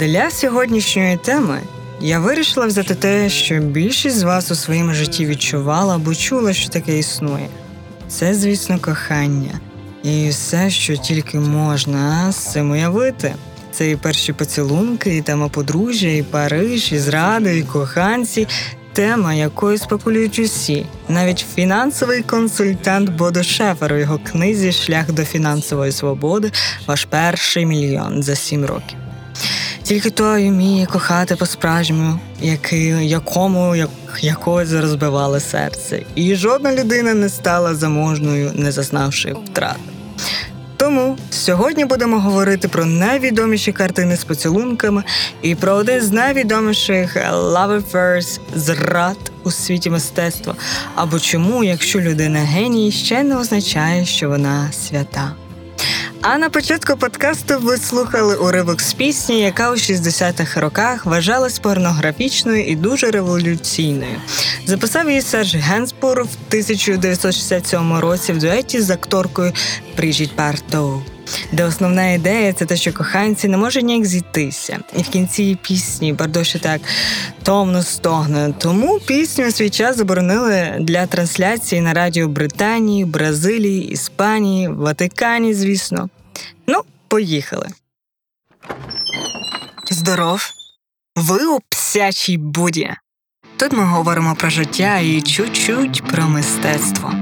Для сьогоднішньої теми я вирішила взяти те, що більшість з вас у своєму житті відчувала або чула, що таке існує. Це, звісно, кохання, і все, що тільки можна з цим уявити. Це і перші поцілунки, і тема подружжя, і Париж, і зради, і коханці. Тема, якою спекулюють усі, навіть фінансовий консультант Бодо Шефер у його книзі Шлях до фінансової свободи ваш перший мільйон за сім років. Тільки той вміє кохати по-справжньому, якому як, якось розбивали серце, і жодна людина не стала заможною, не зазнавши втрат. Тому сьогодні будемо говорити про найвідоміші картини з поцілунками і про один з найвідоміших love affairs зрад у світі мистецтва. Або чому, якщо людина геній, ще не означає, що вона свята. А на початку подкасту ви слухали уривок з пісні, яка у 60-х роках вважалась порнографічною і дуже революційною. Записав її Серж Генспур в 1967 році в дуеті з акторкою Бріжіт Бартоу. Де основна ідея це те, що коханці не можуть ніяк зійтися. І в кінці пісні Бардоші так томно стогне. Тому пісню свій час заборонили для трансляції на радіо Британії, Бразилії, Іспанії, Ватикані, звісно. Ну, поїхали. Здоров. Ви у псячій буді. Тут ми говоримо про життя і чуть-чуть про мистецтво.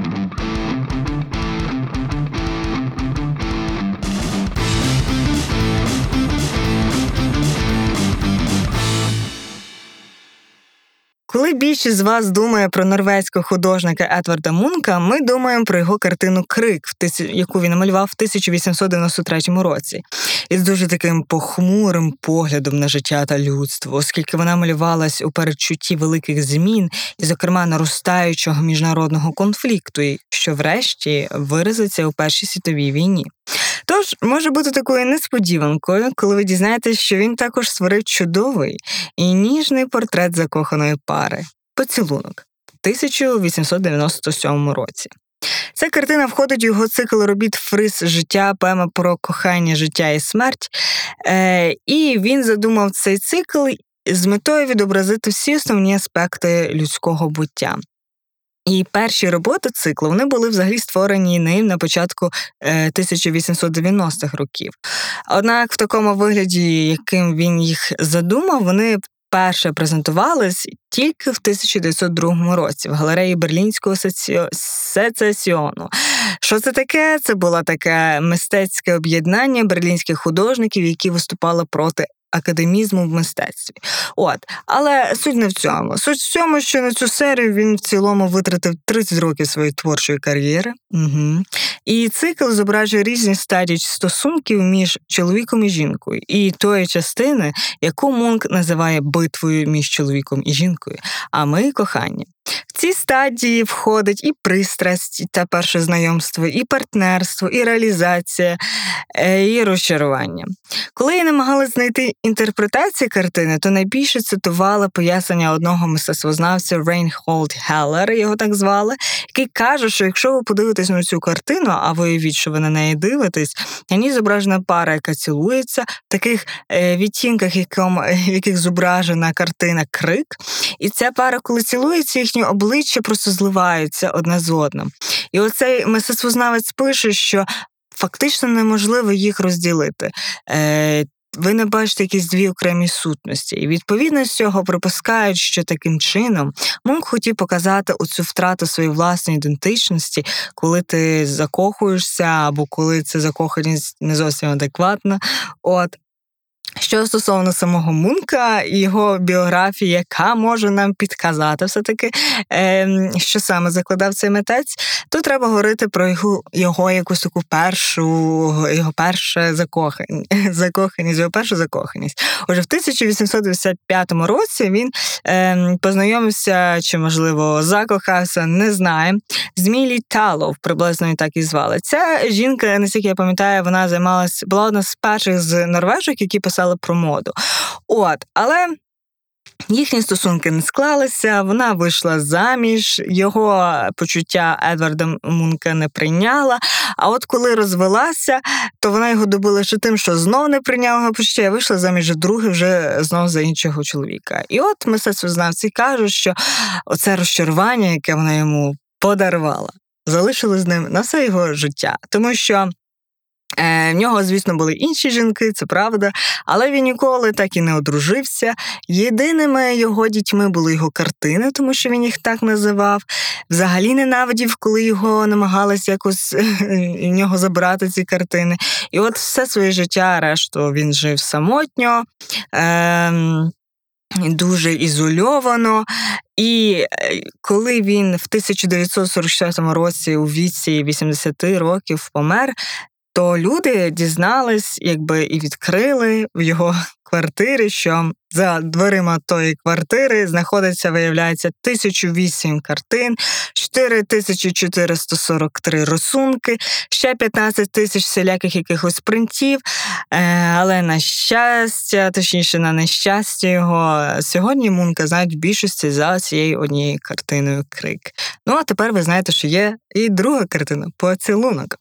Коли більшість з вас думає про норвезького художника Едварда Мунка, ми думаємо про його картину Крик, яку він намалював в 1893 році, із дуже таким похмурим поглядом на життя та людство, оскільки вона малювалась у передчутті великих змін і, зокрема, наростаючого міжнародного конфлікту, що врешті виразиться у Першій світовій війні. Тож може бути такою несподіванкою, коли ви дізнаєтесь, що він також створив чудовий і ніжний портрет закоханої пари поцілунок в 1897 році. Ця картина входить у його цикл робіт Фриз життя, поема про кохання, життя і смерть. Е, І він задумав цей цикл з метою відобразити всі основні аспекти людського буття. І перші роботи циклу вони були взагалі створені ним на початку 1890-х е, років. Однак в такому вигляді, яким він їх задумав, вони перше презентувались тільки в 1902 році в галереї Берлінського сецесіону. Що це таке? Це було таке мистецьке об'єднання берлінських художників, які виступали проти академізму в мистецтві. От, але суть не в цьому. Суть в цьому, що на цю серію він в цілому витратив 30 років своєї творчої кар'єри. Угу. І цикл зображує різні стадії стосунків між чоловіком і жінкою, і тої частини, яку Мунк називає битвою між чоловіком і жінкою, а ми кохання. В ці стадії входить і пристрасть, та перше знайомство, і партнерство, і реалізація, е, і розчарування. Коли я намагалась знайти інтерпретацію картини, то найбільше цитувала пояснення одного мистецтвознавця Рейнхолд Геллер, його так звали, який каже, що якщо ви подивитесь на цю картину, а уявіть, що ви на неї дивитесь, на ній зображена пара, яка цілується, в таких е, відтінках, в яких зображена картина крик. І ця пара, коли цілується, їхні обличчя просто зливаються одне з одним. І оцей мистецтвознавець пише, що фактично неможливо їх розділити. Е, ви не бачите якісь дві окремі сутності, і відповідно з цього припускають, що таким чином Мунк хотів показати оцю втрату своєї власної ідентичності, коли ти закохуєшся, або коли це закоханість не зовсім адекватна. От що стосовно самого Мунка і його біографії, яка може нам підказати все-таки, е, що саме закладав цей митець, то треба говорити про його його якусь таку першу, його перше закохання, закоханість, його першу закоханість. Отже, в 1895 році він е, познайомився чи, можливо, закохався, не знаю, з Талов, приблизно і так і звали. Ця жінка, наскільки я пам'ятаю, вона займалась, була одна з перших з норвежок, які писали писали про моду. От, але. Їхні стосунки не склалися, вона вийшла заміж, його почуття Едварда Мунка не прийняла. А от коли розвелася, то вона його добила ще тим, що знов не прийняла його почуття, і вийшла заміж друге вже знов за іншого чоловіка. І от мистецтвознавці кажуть, що оце розчарування, яке вона йому подарувала, залишилось з ним на все його життя, тому що. Е, в нього, звісно, були інші жінки, це правда, але він ніколи так і не одружився. Єдиними його дітьми були його картини, тому що він їх так називав. Взагалі ненавидів, коли його намагалися якось в нього забрати ці картини. І от все своє життя, решту він жив самотньо. Е- Дуже ізольовано, і е, коли він в 1944 році у віці 80 років помер, то люди дізнались, якби і відкрили в його квартирі, що за дверима тої квартири знаходиться, виявляється, 1008 картин, 4443 рисунки, ще 15 тисяч всіляких якихось принтів. Е, але на щастя, точніше, на нещастя його, сьогодні Мунка знають в більшості за цією однією картиною Крик. Ну а тепер ви знаєте, що є і друга картина поцілунок.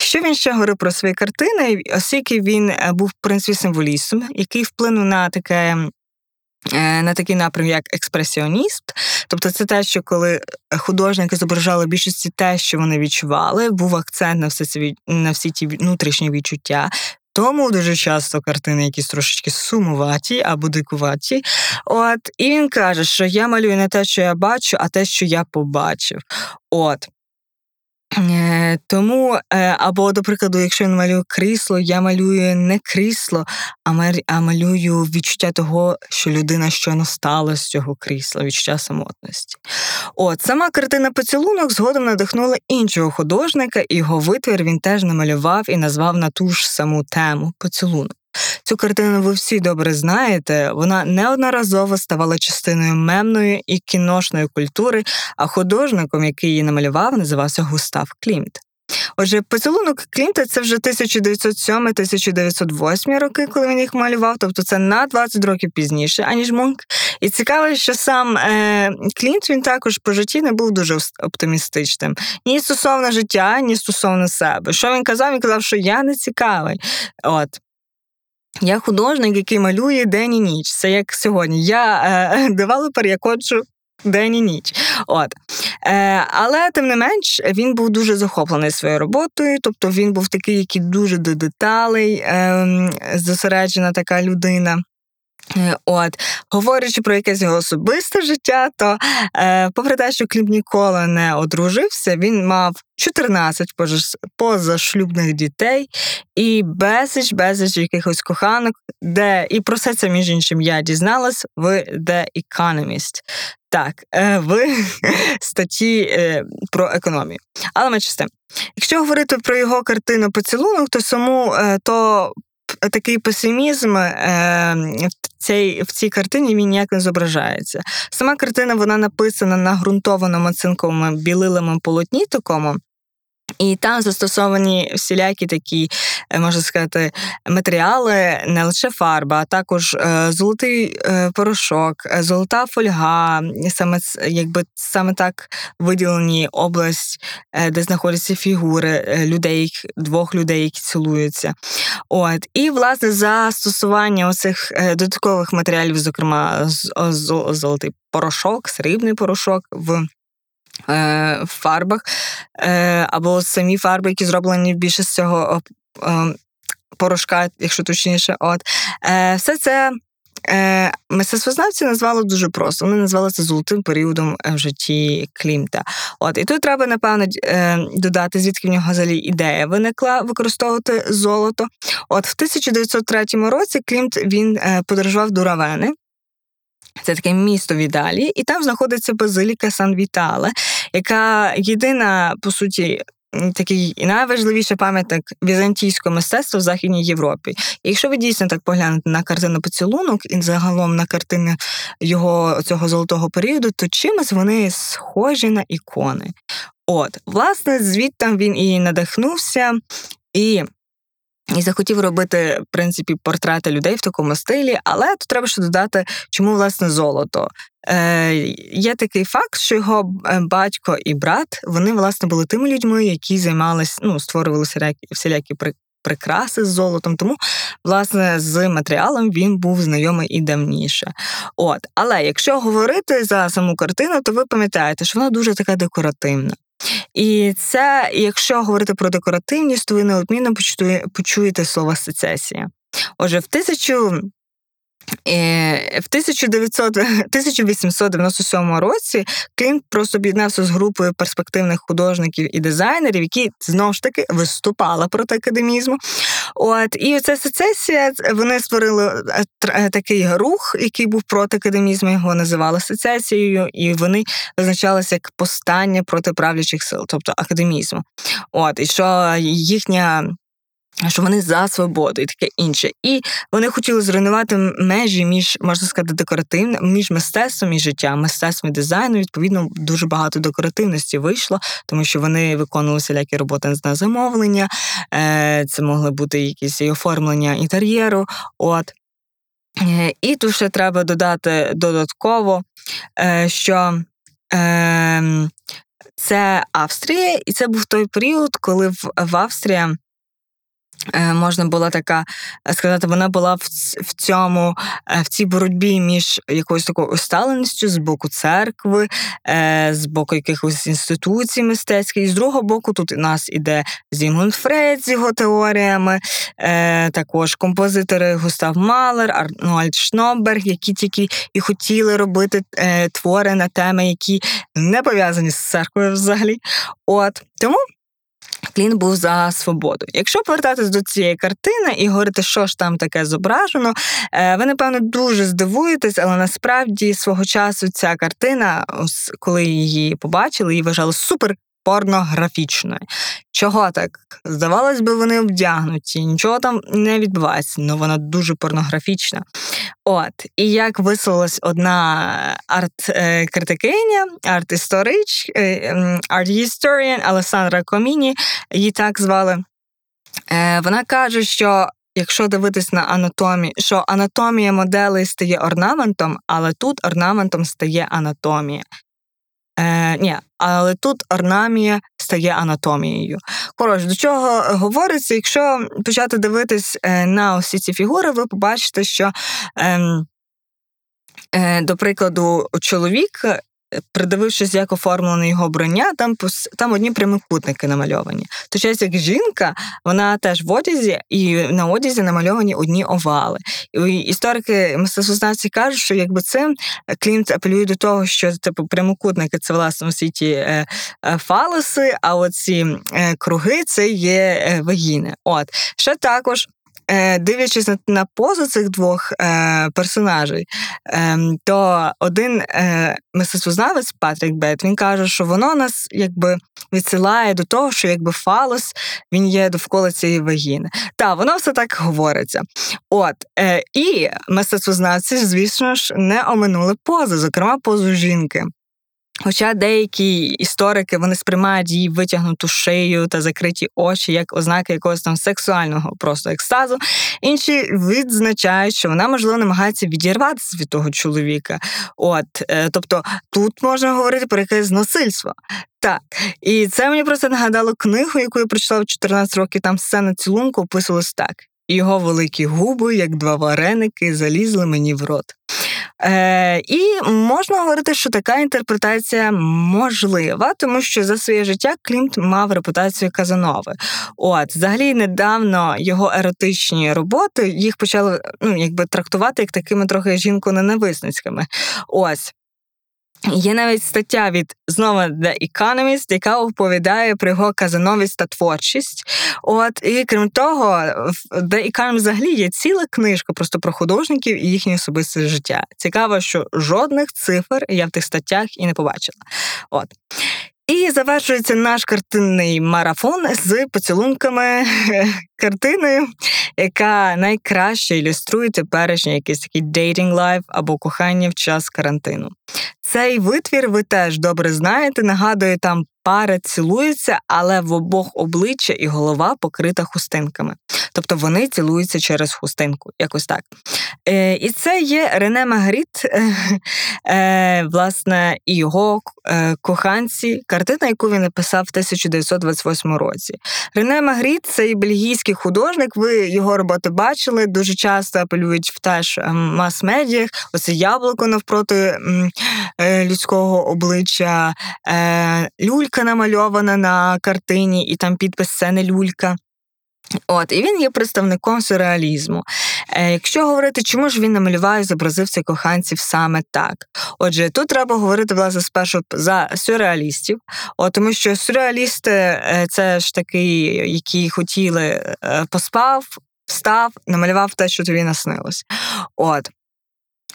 Що він ще говорив про свої картини, оскільки він е, був в принципі символістом, який вплинув на таке. Е, на такий напрям, як експресіоніст, тобто це те, що коли художники зображали більшості те, що вони відчували, був акцент на все це на всі ті внутрішні відчуття. Тому дуже часто картини якісь трошечки сумуваті або дикуваті. От, І він каже, що я малюю не те, що я бачу, а те, що я побачив. От. Е, тому, е, або, до прикладу, якщо я малюю крісло, я малюю не крісло, а малюю відчуття того, що людина щойно стала з цього крісла, відчуття самотності. От сама картина поцілунок згодом надихнула іншого художника, і його витвір він теж намалював і назвав на ту ж саму тему поцілунок. Цю картину ви всі добре знаєте. Вона неодноразово ставала частиною мемної і кіношної культури, а художником, який її намалював, називався Густав Клімт. Отже, поцілунок Клімта це вже 1907-1908 роки, коли він їх малював, тобто це на 20 років пізніше, аніж Мунк. І цікаво, що сам е, Клімт він також по житті не був дуже оптимістичним. Ні стосовно життя, ні стосовно себе. Що він казав? Він казав, що я не цікавий. От. Я художник, який малює день і ніч. Це як сьогодні. Я е, девелопер, я коджу день і ніч. От. Е, Але тим не менш він був дуже захоплений своєю роботою, тобто він був такий, який дуже до деталей, е, зосереджена така людина. Е, от, говорячи про якесь його особисте життя, то е, попри те, що Клімт ніколи не одружився, він мав 14 позашлюбних дітей і безліч, безліч якихось коханок, де і про все це, між іншим, я дізналась в The Economist. Так, е, в статті е, про економію. Але ми тим. Якщо говорити про його картину поцілунок, то саму то такий песимізм в цій в цій картині він ніяк не зображається. Сама картина вона написана на ґрунтованому цинковому білилому полотні такому. І там застосовані всілякі такі, е, можна сказати, матеріали, не лише фарба, а також е, золотий е, порошок, золота фольга, саме якби саме так виділені область, де знаходяться фігури людей, двох людей, які цілуються. От і власне застосування оцих додаткових матеріалів, зокрема, золотий порошок, срібний порошок в в фарбах, е, або самі фарби, які зроблені більше з цього е, порошка, якщо точніше. От. Все це мистецтвознавці назвали дуже просто. Вони назвали це золотим періодом в житті Клімта. От І тут треба, напевно, додати, звідки в нього взагалі ідея виникла використовувати золото. От В 1903 році Клімт він подорожував до Равени. Це таке місто в Італії, і там знаходиться базиліка Сан Вітале, яка єдина, по суті, такий найважливіший пам'ятник візантійського мистецтва в Західній Європі. І якщо ви дійсно так поглянете на картину поцілунок і загалом на картини його цього золотого періоду, то чимось вони схожі на ікони. От, власне, звідти він і надихнувся, і І захотів робити в принципі портрети людей в такому стилі, але тут треба ще додати, чому власне золото. Е, Є такий факт, що його е, батько і брат вони власне були тими людьми, які займалися, ну створювали всілякі, прикраси з золотом. Тому, власне, з матеріалом він був знайомий і давніше. От, але якщо говорити за саму картину, то ви пам'ятаєте, що вона дуже така декоративна. І це, якщо говорити про декоративність, то ви неодмінно почуєте слово сецесія. Отже, в тисячу в 1900, 1897 році Клінт просто об'єднався з групою перспективних художників і дизайнерів, які знову ж таки виступали проти академізму. От і ця сецесія вони створили е, е, такий рух, який був проти академізму. Його називали сецесією, і вони визначалися як постання проти правлячих сил, тобто академізму. От і що їхня що вони за свободу і таке інше. І вони хотіли зруйнувати межі між, можна сказати, декоративним, між мистецтвом і життям, мистецтвом і дизайном. Відповідно, дуже багато декоративності вийшло, тому що вони виконували всілякі роботи на замовлення, е, це могли бути якісь і оформлення інтер'єру. От. Е, і тут ще треба додати додатково, е, що ем, це Австрія, і це був той період, коли в Австрії можна було така е, сказати, вона була в в цьому е, в цій боротьбі між якоюсь такою усталеністю з боку церкви, з боку якихось інституцій мистецьких. І з другого боку, тут у нас іде Зімгунд Фрейд з його теоріями, також композитори Густав Малер, Арнольд Шноберг, які тільки і хотіли робити твори на теми, які не пов'язані з церквою взагалі. От тому. Клін був за свободу. Якщо повертатись до цієї картини і говорити, що ж там таке зображено, е, ви, напевно, дуже здивуєтесь, але насправді свого часу ця картина, коли її побачили, її вважали супер порнографічною. Чого так? Здавалось би, вони обдягнуті, нічого там не відбувається, але вона дуже порнографічна. От, і як висловилась одна арт-критикиня, арт-історич, арт-історіан Алесандра Коміні, її так звали. Е, вона каже, що. Якщо дивитись на анатомію, що анатомія моделей стає орнаментом, але тут орнаментом стає анатомія. Е, Ні, але тут орнамія стає анатомією. Коротше, до чого говориться, якщо почати дивитись е, на усі ці фігури, ви побачите, що. Е, е, до прикладу, чоловік придивившись, як оформлене його броня, там там одні прямокутники намальовані. То час як жінка, вона теж в одязі, і на одязі намальовані одні овали. І Історики мистецтвознавці кажуть, що якби цим Клімт апелює до того, що типу прямокутники це власне у світі е, е, фалоси, а оці е, круги це є вагіни. От ще також. Е, дивлячись на позу цих двох е, персонажей, е, то один е, мистецтвознавець Патрік Бет він каже, що воно нас якби відсилає до того, що якби фалос він є довкола цієї вагіни. Та воно все так говориться. От е, і мистецтвознавці, звісно ж, не оминули пози, зокрема позу жінки. Хоча деякі історики вони сприймають її витягнуту шию та закриті очі як ознаки якогось там сексуального просто екстазу, інші відзначають, що вона можливо намагається відірватися від того чоловіка. От, е, тобто тут можна говорити про якесь насильство. Так, і це мені просто нагадало книгу, яку я прочитала в 14 років. Там сцена цілунку описувалась так: його великі губи, як два вареники, залізли мені в рот. Е, І можна говорити, що така інтерпретація можлива, тому що за своє життя Клімт мав репутацію Казанови. От, взагалі, недавно його еротичні роботи їх почали ну, якби трактувати як такими трохи жінко-ненависницькими. Ось. Є навіть стаття від знову The Economist, яка оповідає про його казановість та творчість. От і крім того, The Economist взагалі є ціла книжка просто про художників і їхнє особисте життя. Цікаво, що жодних цифр я в тих статтях і не побачила. От. І завершується наш картинний марафон з поцілунками картиною, яка найкраще ілюструє теперішній якийсь такий dating life або кохання в час карантину. Цей витвір ви теж добре знаєте. Нагадую, там пари цілуються, але в обох обличчя і голова покрита хустинками. Тобто вони цілуються через хустинку, якось так. Е, І це є Рене Магріт, е, власне, і його е, коханці, картина, яку він написав в 1928 році. Рене Магріт це бельгійський художник. Ви його роботи бачили. Дуже часто апелюють в теж ем, мас-медіях. Оце яблуко навпроти е, людського обличчя, е, люлька намальована на картині, і там підпис це не люлька. От, І він є представником сюрреалізму. Е, Якщо говорити, чому ж він намалював і зобразив цих коханців саме так? Отже, тут треба говорити власне спершу за сюрреалістів, от, тому що сюрреалісти е, це ж такі, які хотіли е, поспав, встав, намалював те, що тобі наснилось. От.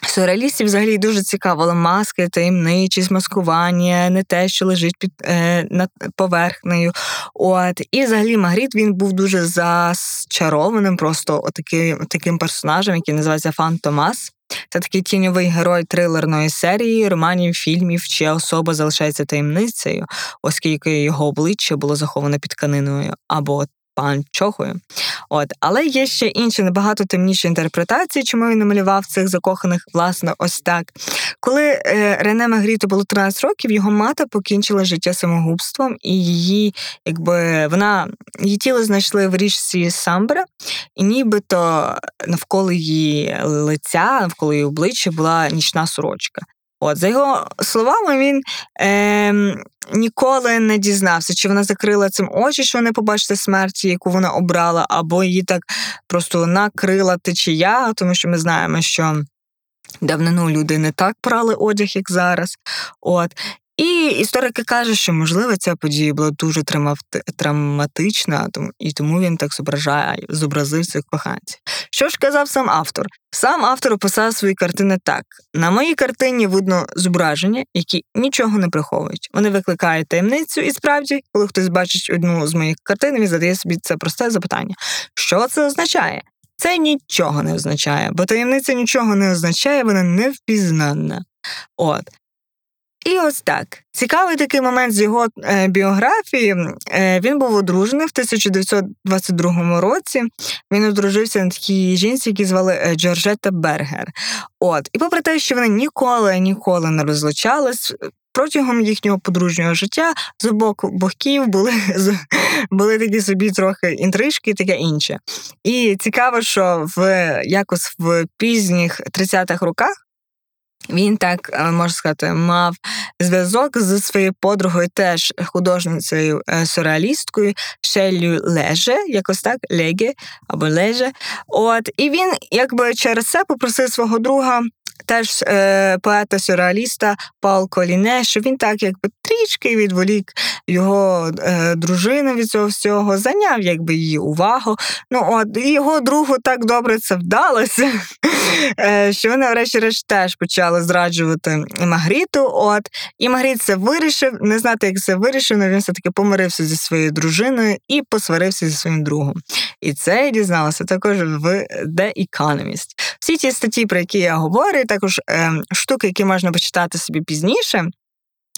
Сюрреалістів взагалі дуже цікавили маски, таємничість, маскування, не те, що лежить під е, над поверхнею. От і взагалі Магріт він був дуже зачарованим, просто отаким, таким персонажем, який називається Фан Томас. Це такий тіньовий герой трилерної серії, романів, фільмів, чия особа залишається таємницею, оскільки його обличчя було заховане під тканиною або панчохою. От, але є ще інші набагато темніші інтерпретації, чому він намалював цих закоханих, власне, ось так. Коли е, Рене Магріту було 13 років, його мати покінчила життя самогубством, і її, якби вона її тіло знайшли в річці Самбра, і нібито навколо її лиця, навколо її обличчя була нічна сорочка. От, За його словами, він е, ніколи не дізнався, чи вона закрила цим очі, що не побачити смерті, яку вона обрала, або її так просто накрила течія, тому що ми знаємо, що. Давнину люди не так прали одяг, як зараз. От. І історики кажуть, що можливо ця подія була дуже травматична, і тому він так зображає, зобразив цих коханців. Що ж казав сам автор? Сам автор описав свої картини так: на моїй картині видно зображення, які нічого не приховують. Вони викликають таємницю, і справді, коли хтось бачить одну з моїх картин, він задає собі це просте запитання: що це означає? Це нічого не означає, бо таємниця нічого не означає, вона невпізнанна. От і ось так. Цікавий такий момент з його е, біографії. Е, він був одружений в 1922 році. Він одружився на такій жінці, які звали е, Джорджета Бергер. От, і попри те, що вони ніколи ніколи не розлучались. Протягом їхнього подружнього життя з обох боків були були такі собі трохи інтрижки таке інше. І цікаво, що в якось в пізніх 30-х роках він так е, можна сказати, мав зв'язок зі своєю подругою, теж художницею е, сюрреалісткою Шеллю Леже, якось так, Леге або Леже. От і він, якби через це попросив свого друга теж е, поета-сюрреаліста Паул Коліне, що він так якби трішки відволік його е, дружину від цього всього, зайняв якби її увагу. Ну от і його другу так добре це вдалося, е, що вони, врешті-решт, теж почали зраджувати Магріту. От і Магріт це вирішив, не знати, як це вирішив, але він все таки помирився зі своєю дружиною і посварився зі своїм другом. І це я дізналася також в The Economist. Всі ті статті, про які я говорю, також е, штуки, які можна почитати собі пізніше.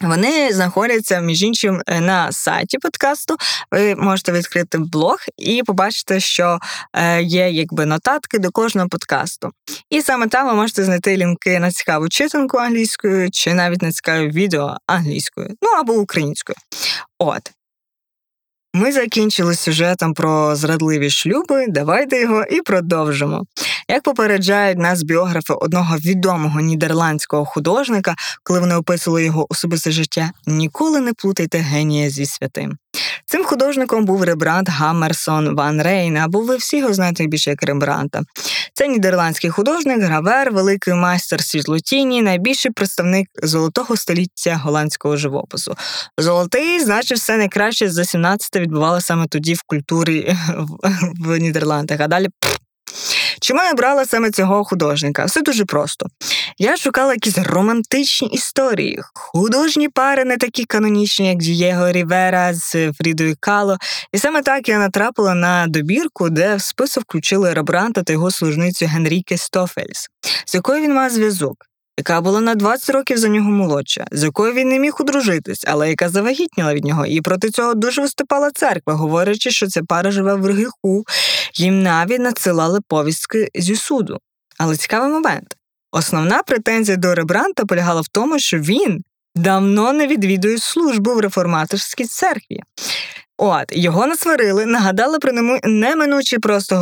Вони знаходяться між іншим е, на сайті подкасту. Ви можете відкрити блог і побачити, що е, є якби нотатки до кожного подкасту. І саме там ви можете знайти лінки на цікаву читанку англійською, чи навіть на цікаве відео англійською, ну або українською. От. Ми закінчили сюжетом про зрадливі шлюби. Давайте його і продовжимо. Як попереджають нас біографи одного відомого нідерландського художника, коли вони описували його особисте життя, ніколи не плутайте генія зі святим. Цим художником був Ребрант Гаммерсон Ван Рейн, або ви всі його знаєте більше як Рембранта. Це нідерландський художник, гравер, великий майстер світлотіні, найбільший представник золотого століття голландського живопису. Золотий, значить, все найкраще за 17 відбувалося саме тоді в культурі в Нідерландах. А далі. Чому я брала саме цього художника? Все дуже просто. Я шукала якісь романтичні історії, художні пари, не такі канонічні, як Дієго Рівера з Фрідою Кало. І саме так я натрапила на добірку, де в список включили Рембранта та його служницю Генріке Стофельс, з якою він мав зв'язок. Яка була на 20 років за нього молодша, з якою він не міг одружитись, але яка завагітніла від нього, і проти цього дуже виступала церква, говорячи, що ця пара живе в гріху. Їм навіть надсилали повістки зі суду. Але цікавий момент. Основна претензія до Рембранта полягала в тому, що він давно не відвідує службу в реформаторській церкві. От його насварили, нагадали про неминучий просто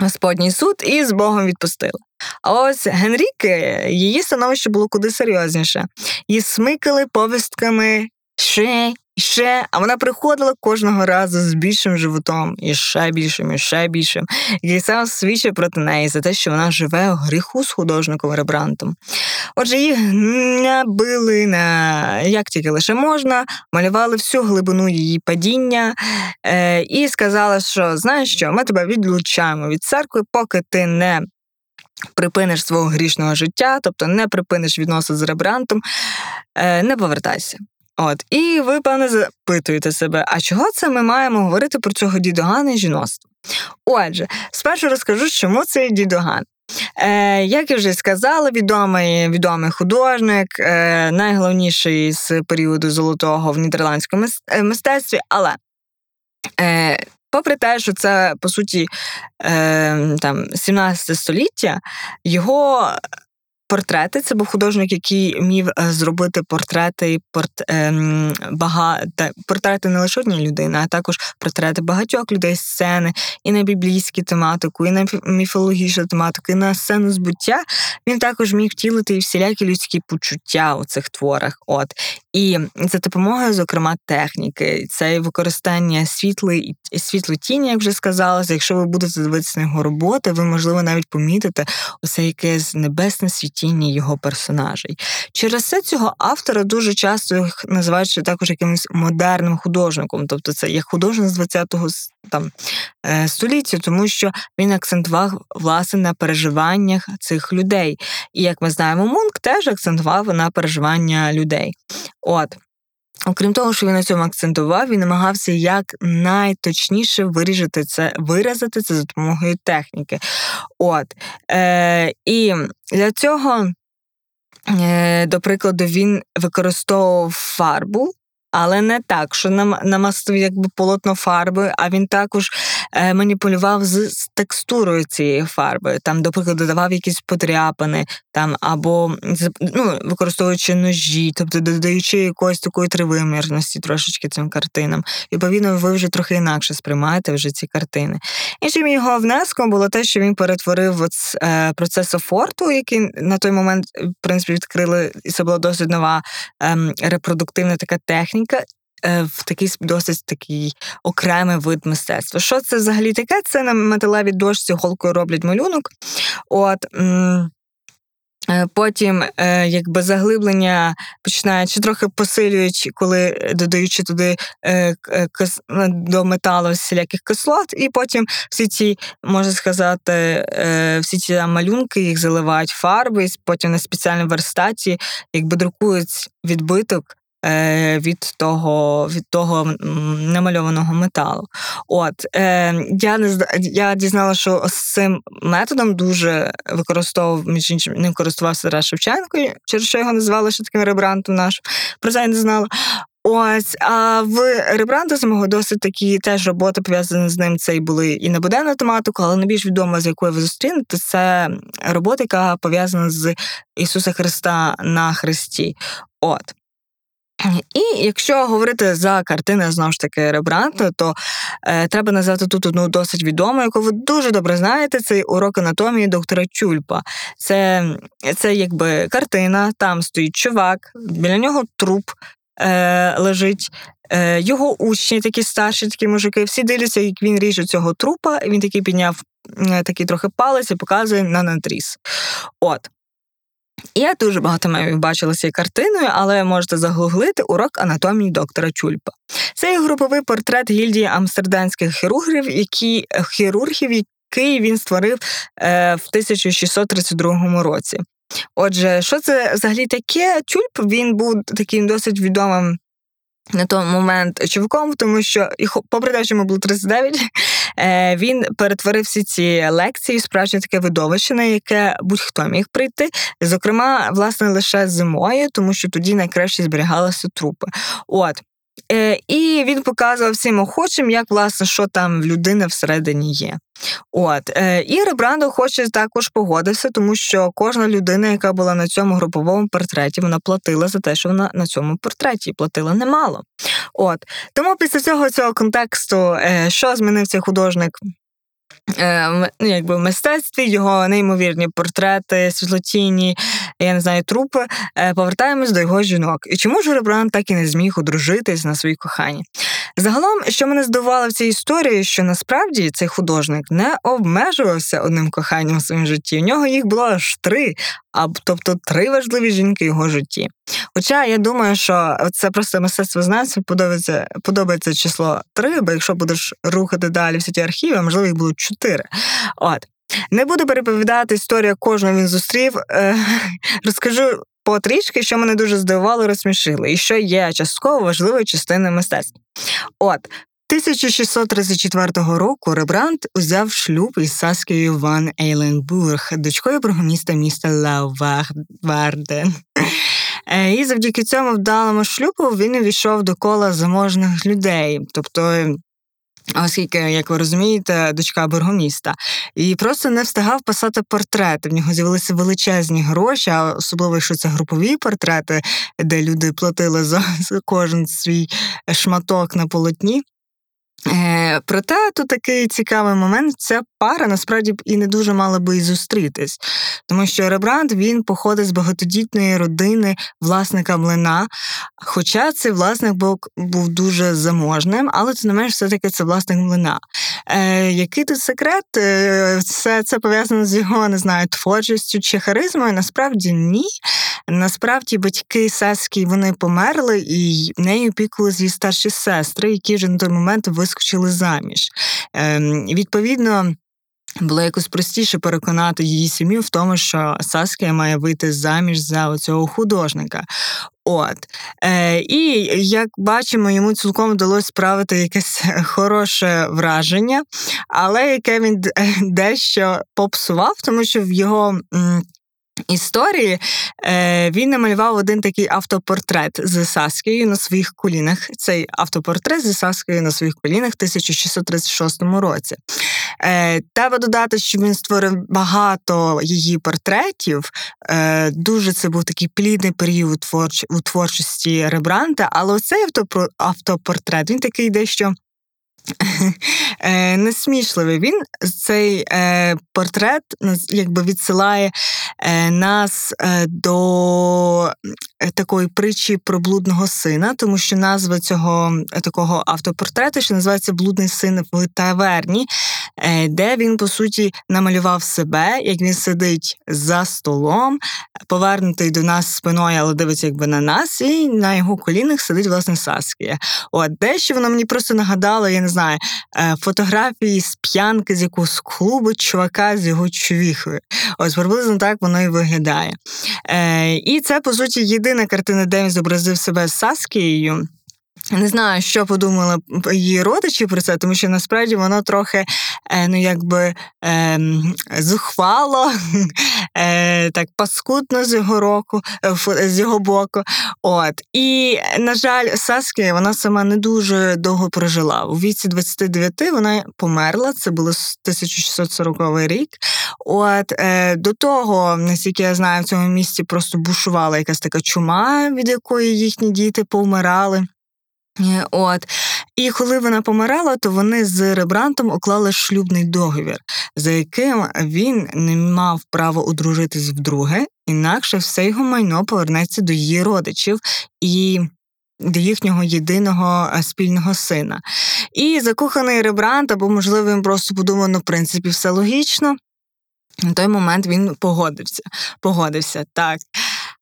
Господній суд і з Богом відпустили. А ось Генріки, її становище було куди серйозніше. Її смикали повістками ще і ще, а вона приходила кожного разу з більшим животом, і ще більшим, і ще більшим, який сам свідчив проти неї за те, що вона живе у гріху з художником Рембрантом. Отже, їх набили на як тільки лише можна, малювали всю глибину її падіння е, і сказали, що знаєш що, ми тебе відлучаємо від церкви, поки ти не. Припиниш свого грішного життя, тобто не припиниш відносин з Рембрантом, е, не повертайся. От, і ви, певне, запитуєте себе, а чого це ми маємо говорити про цього дідогана жіноцтво? Отже, спершу розкажу, чому це дідоган. Е, Як я вже сказала, відомий відомий художник, е, найголовніший з періоду золотого в нідерландському е, мистецтві, але е, попри те, що це по суті е, там 17 століття, його Портрети це був художник, який міг е, зробити портрети порт, ем, бага, та, портрети не лише однієї людини, а також портрети багатьох людей сцени, і на біблійську тематику, і на міфологічну тематику, і на сцену збуття. Він також міг втілити і всілякі людські почуття у цих творах. От і за допомогою, зокрема, техніки, це використання світли світло-тіні, як вже сказалося. Якщо ви будете дивитися на його роботи, ви можливо навіть помітите усе якесь небесне світіння його персонажей. Через це цього автора дуже часто їх називають також якимось модерним художником, тобто це як художник з 20-го там, е, століття, тому що він акцентував власне на переживаннях цих людей. І як ми знаємо, Мунк теж акцентував на переживання людей. От. Окрім того, що він на цьому акцентував, він намагався як найточніше виріжати це, виразити це за допомогою техніки. От. Е, І для цього, е, до прикладу, він використовував фарбу але не так, що нам намастив якби полотно фарби, а він також е, маніпулював з текстурою цієї фарби. Там, наприклад, додавав якісь подряпини, там або ну, використовуючи ножі, тобто додаючи якоїсь такої тривимірності трошечки цим картинам. Відповідно, ви вже трохи інакше сприймаєте вже ці картини. Іншим його внеском було те, що він перетворив от, е, процес офорту, який на той момент в принципі відкрили, і це була досить нова ем, репродуктивна така техніка техніка. Е, в такий досить такий окремий вид мистецтва. Що це взагалі таке? Це на металевій дошці голкою роблять малюнок. От е, Потім, е, якби заглиблення починають чи трохи посилюють, коли додаючи туди до металу всіляких кислот, і потім всі ці, можна сказати, всі ці малюнки їх заливають фарби, і потім на спеціальній верстаті якби друкують відбиток від того від того намальованого металу. От е, я не я дізналася, що з цим методом дуже використовував між іншим ним користувався Тарас Шевченко, через що його називали ще таким ребрантом наш. Про це я не знала. Ось, а в Рембранта самого досить такі теж роботи пов'язані з ним. Це і були і на буденну тематику, але найбільш відома, з якою ви зустрінете, це робота, яка пов'язана з Ісуса Христа на Христі. От. І якщо говорити за картини знову ж таки Рембранта, то е, треба назвати тут одну досить відому, яку ви дуже добре знаєте. Це урок анатомії доктора Чульпа. Це це якби картина, там стоїть чувак, біля нього труп е, лежить. Е, Його учні, такі старші, такі мужики, всі дивляться, як він ріже цього трупа, він такий підняв такий трохи палець і показує на натріс. От. Я дуже багато мемів бачила цією картиною, але можете загуглити урок анатомії доктора Чульпа. Це є груповий портрет гільдії амстердамських хірургів, які хірургів, який він створив е, в 1632 році. Отже, що це взагалі таке? Чульп він був таким досить відомим на той момент чуваком, тому що, попри те, що йому було 39, е, він перетворив всі ці лекції, справжнє таке видовище, на яке будь-хто міг прийти. Зокрема, власне, лише зимою, тому що тоді найкраще зберігалися трупи. От. Е, і він показував всім охочим, як власне, що там в людини всередині є. От е, і Ребрандо хоче також погодився, тому що кожна людина, яка була на цьому груповому портреті, вона платила за те, що вона на цьому портреті платила немало. От тому після цього цього контексту, е, що змінився художник якби в мистецтві, його неймовірні портрети, світлотіні, я не знаю, трупи. Е, повертаємось до його жінок. І чому ж Ребран так і не зміг одружитись на своїй коханні? Загалом, що мене здивувало в цій історії, що насправді цей художник не обмежувався одним коханням у своєму житті. У нього їх було аж три, а тобто три важливі жінки в його житті. Хоча я думаю, що це просто мистецтвознавців подобається подобається число три, бо якщо будеш рухати далі всі ті архіви, можливо, їх будуть чотири. От. Не буду переповідати історію кожного він зустрів. Е, розкажу потрішки, що мене дуже здивувало, розсмішило, і що є частково важливою частиною мистецтва. От. 1634 року Рембрандт узяв шлюб із Саскією Ван Ейленбург, дочкою бургоміста міста Леуварден. Е, і завдяки цьому вдалому шлюбу він увійшов до кола заможних людей. Тобто Оскільки, як ви розумієте, дочка бургоміста, і просто не встигав писати портрети. В нього з'явилися величезні гроші, а особливо, якщо це групові портрети, де люди платили за кожен свій шматок на полотні. Е, проте тут такий цікавий момент: ця пара насправді і не дуже мала би і зустрітись, тому що Ребранд він походить з багатодітної родини власника млина. Хоча цей власник був, був дуже заможним, але тим не менш, все-таки це власник млина. Е, Який тут секрет? Е, Все це пов'язано з його не знаю, творчістю чи харизмою? Насправді ні. Насправді батьки Сескі вони померли, і нею опікували її старші сестри, які вже на той момент вискочили заміж. Ем, Відповідно. Було якось простіше переконати її сім'ю в тому, що Саскія має вийти заміж за цього художника. От. Е, І як бачимо, йому цілком вдалося справити якесь хороше враження, але яке він дещо попсував, тому що в його історії е, він намалював один такий автопортрет з Саскією на своїх колінах. Цей автопортрет з Саскією на своїх колінах в 1636 році. Е, Треба додати, що він створив багато її портретів. Е, Дуже це був такий плідний період у творчості Ребранта, але оцей автопортрет він такий дещо несмішливий. Він цей е, портрет якби відсилає е, нас до такої притчі про блудного сина, тому що назва цього такого автопортрету що називається Блудний син в таверні, де він, по суті, намалював себе, як він сидить за столом, повернутий до нас спиною, але дивиться якби на нас, і на його колінах сидить власне Саскія. От дещо воно мені просто нагадало, я не знаю, е, фотографії з п'янки з якогось клубу чувака з його човіхою. Ось приблизно так воно і виглядає. Е, І це, по суті, єдина картина, де він зобразив себе з Саскією. Не знаю, що подумали її родичі про це, тому що насправді воно трохи е, ну якби е, зухвало, е, так паскудно з його року, е, з його боку. От. І, на жаль, Саскі вона сама не дуже довго прожила. У віці 29 вона померла, це було 1640 рік. От е, До того, наскільки я знаю, в цьому місці просто бушувала якась така чума, від якої їхні діти помирали. От і коли вона помирала, то вони з Ребрантом уклали шлюбний договір, за яким він не мав права одружитись вдруге, інакше все його майно повернеться до її родичів і. До їхнього єдиного е, спільного сина. І закоханий Ребрант, або, можливо, він просто подумав, ну, в принципі, все логічно. На той момент він погодився. Погодився, так.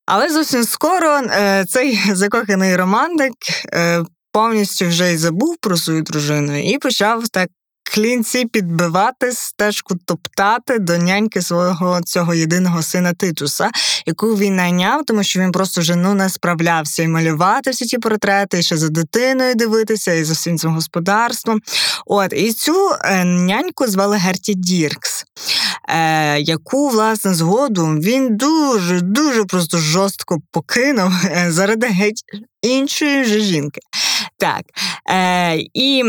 Але зовсім скоро е, цей закоханий романтик е, повністю вже й забув про свою дружину і почав так клінці підбивати, стежку топтати до няньки свого цього єдиного сина Титуса, яку він найняв, тому що він просто вже ну не справлявся і малювати всі ті портрети, і ще за дитиною дивитися, і за всім цим господарством. От і цю е, няньку звали Герті Діркс. Е, яку власне згодом він дуже дуже просто жорстко покинув е, заради геть іншої вже жінки. Так. Е, І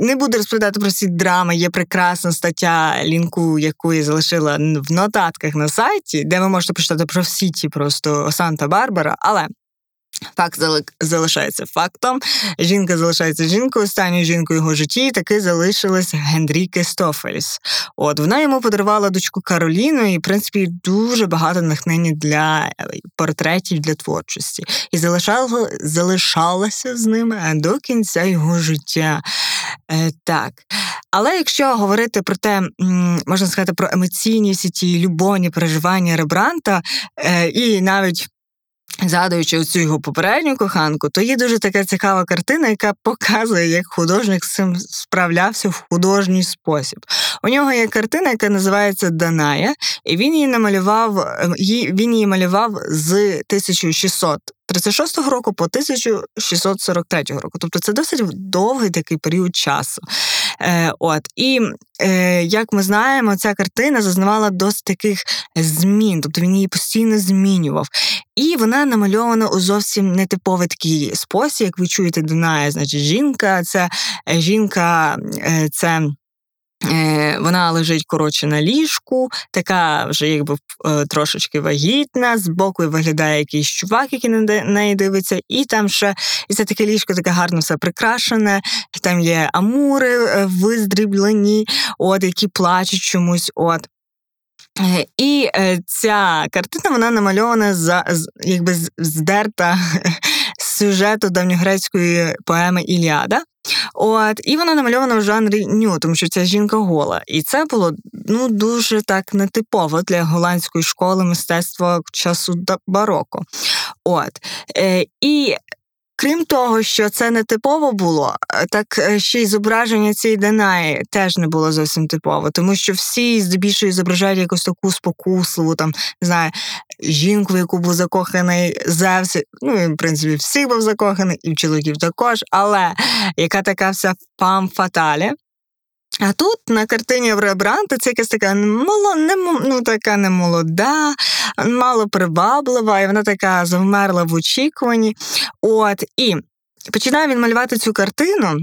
не буду розповідати про ці драми. Є прекрасна стаття лінку, яку я залишила в нотатках на сайті, де ви можете почитати про всі ті просто Санта-Барбара. Але Факт залишається фактом. Жінка залишається жінкою, останньою жінкою його житті, таки залишилась Генріке Стофельс. От вона йому подарувала дочку Кароліну, і в принципі дуже багато натхнення для е, портретів для творчості. І залишала, залишалася з ним до кінця його життя. Е, Так. Але якщо говорити про те, можна сказати, про емоційні всі ті любовні переживання Ребранта, е, і навіть Згадуючи оцю його попередню коханку, то є дуже така цікава картина, яка показує, як художник з цим справлявся в художній спосіб. У нього є картина, яка називається Даная, і він її намалював, він її малював з 1600 36 року по 1643 року. Тобто це досить довгий такий період часу. Е, От і е, як ми знаємо, ця картина зазнавала досить таких змін, тобто він її постійно змінював. І вона намальована у зовсім нетиповий такий спосіб, як ви чуєте, Дунає, значить, жінка, це е, жінка, е, це. Е, вона лежить коротше на ліжку, така вже якби е, трошечки вагітна, збоку виглядає якийсь чувак, який на неї дивиться, і там ще і це таке ліжко, таке гарно все прикрашене. Там є амури е, виздріблені, от які плачуть чомусь. от. І ця картина вона намальована за якби здерта з сюжету давньогрецької поеми Іліада. От, І вона намальована в жанрі ню, тому що ця жінка гола. І це було ну, дуже так нетипово для голландської школи мистецтва часу бароко. От. Е, І Крім того, що це не типово було, так е, ще й зображення цієї Данаї теж не було зовсім типово, тому що всі здебільшого зображають якусь таку спокусливу, там не знаю, жінку, в яку був закоханий Зевс. Ну, і, в принципі, всіх був закоханий, і в чоловіків також, але яка така вся фам фаталі. А тут на картині в Рембранта це якась така моло, не, ну, така немолода, мало приваблива, і вона така завмерла в очікуванні. От, І починає він малювати цю картину.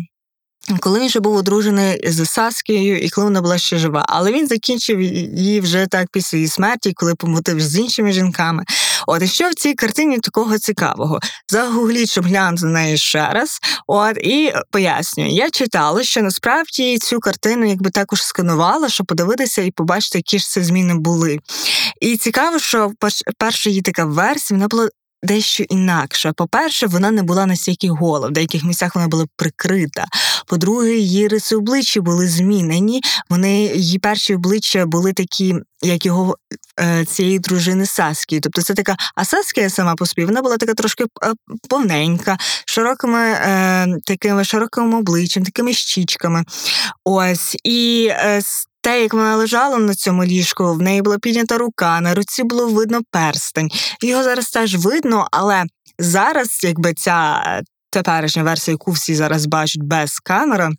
Коли він ще був одружений з Саскією, і коли вона була ще жива, але він закінчив її вже так після її смерті, коли помотив з іншими жінками. От і що в цій картині такого цікавого? Загугліть, щоб глянути на неї ще раз. От і пояснюю, я читала, що насправді цю картину якби також сканувала, щоб подивитися і побачити, які ж це зміни були. І цікаво, що перша її така версія вона була дещо інакша. По-перше, вона не була настільки гола, в деяких місцях вона була прикрита. По-друге, її риси обличчя були змінені. Вони її перші обличчя були такі, як його е, цієї дружини Саски. Тобто це така, а Саскія сама по собі, вона була така трошки е, повненька, широкими е, такими широким обличчям, такими щічками. Ось і е, те, як вона лежала на цьому ліжку, в неї була піднята рука, на руці було видно перстень. Його зараз теж видно, але зараз, якби ця теперішня версія, яку всі зараз бачать без камери.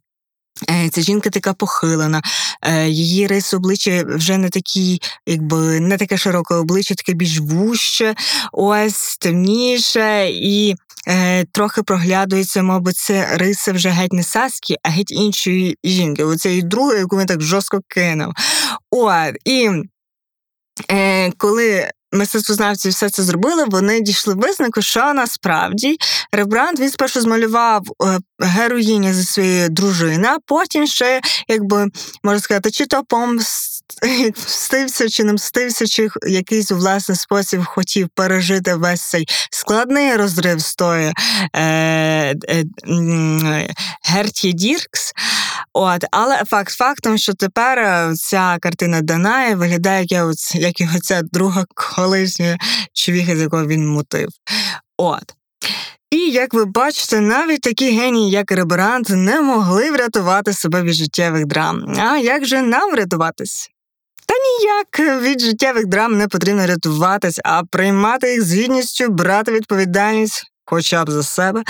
Е, ця жінка така похилена, е, її рис обличчя вже не такі, якби не таке широке обличчя, таке більш вуще, ось темніше, і е, трохи проглядується, мабуть, це риси вже геть не Саскі, а геть іншої жінки. Оцеї другої, яку він так жорстко кинув. От, І е, коли мистецтвознавці все це зробили, вони дійшли визнаку, що насправді Рембрандт він спершу змалював героїні героїня зі своєю дружиною, а потім ще, якби можна сказати, чи то помстився, чи не мстився, чи якийсь власний спосіб хотів пережити весь цей складний розрив з тої е, е, Герті Діркс. От, Але факт фактом, що тепер е, ця картина Данає виглядає як, як його ця друга колишня човіха, з якого він мутив. От. І як ви бачите, навіть такі генії, як Ребрант, не могли врятувати себе від життєвих драм. А як же нам врятуватись? Ніяк від життєвих драм не потрібно рятуватись, а приймати їх з гідністю, брати відповідальність хоча б за себе,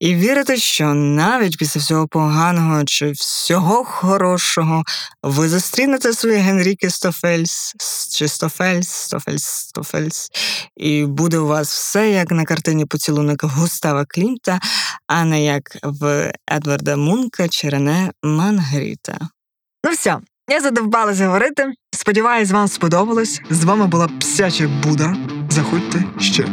і вірити, що навіть після всього поганого чи всього хорошого ви зустрінете свої Генріки Стофельс чи Стофельс, Стофельс, Стофельс, і буде у вас все як на картині поцілунок Густава Клімта, а не як в Едварда Мунка чи Рене Мангріта. Ну все, я задовбалася говорити. Сподіваюсь, вам сподобалось. З вами була псяча Буда. Заходьте ще.